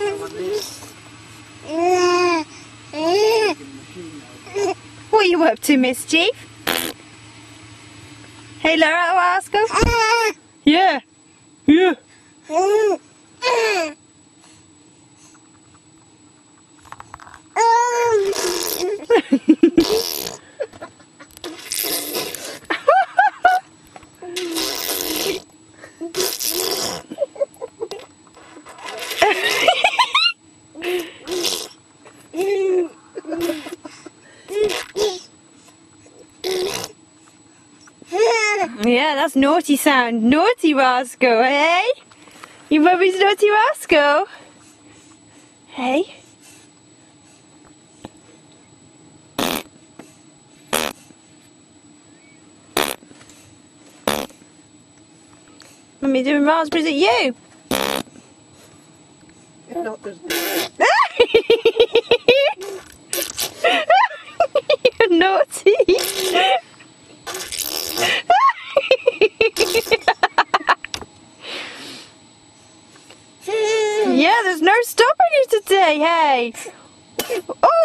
What are you up to, Mischief? Hey, Laura I'll ask Yeah. Yeah. Yeah, that's naughty sound. Naughty Roscoe, hey? You mummy's naughty Roscoe? Hey? Mummy doing raspberries at you. yeah, there's no stopping you today, hey. Oh,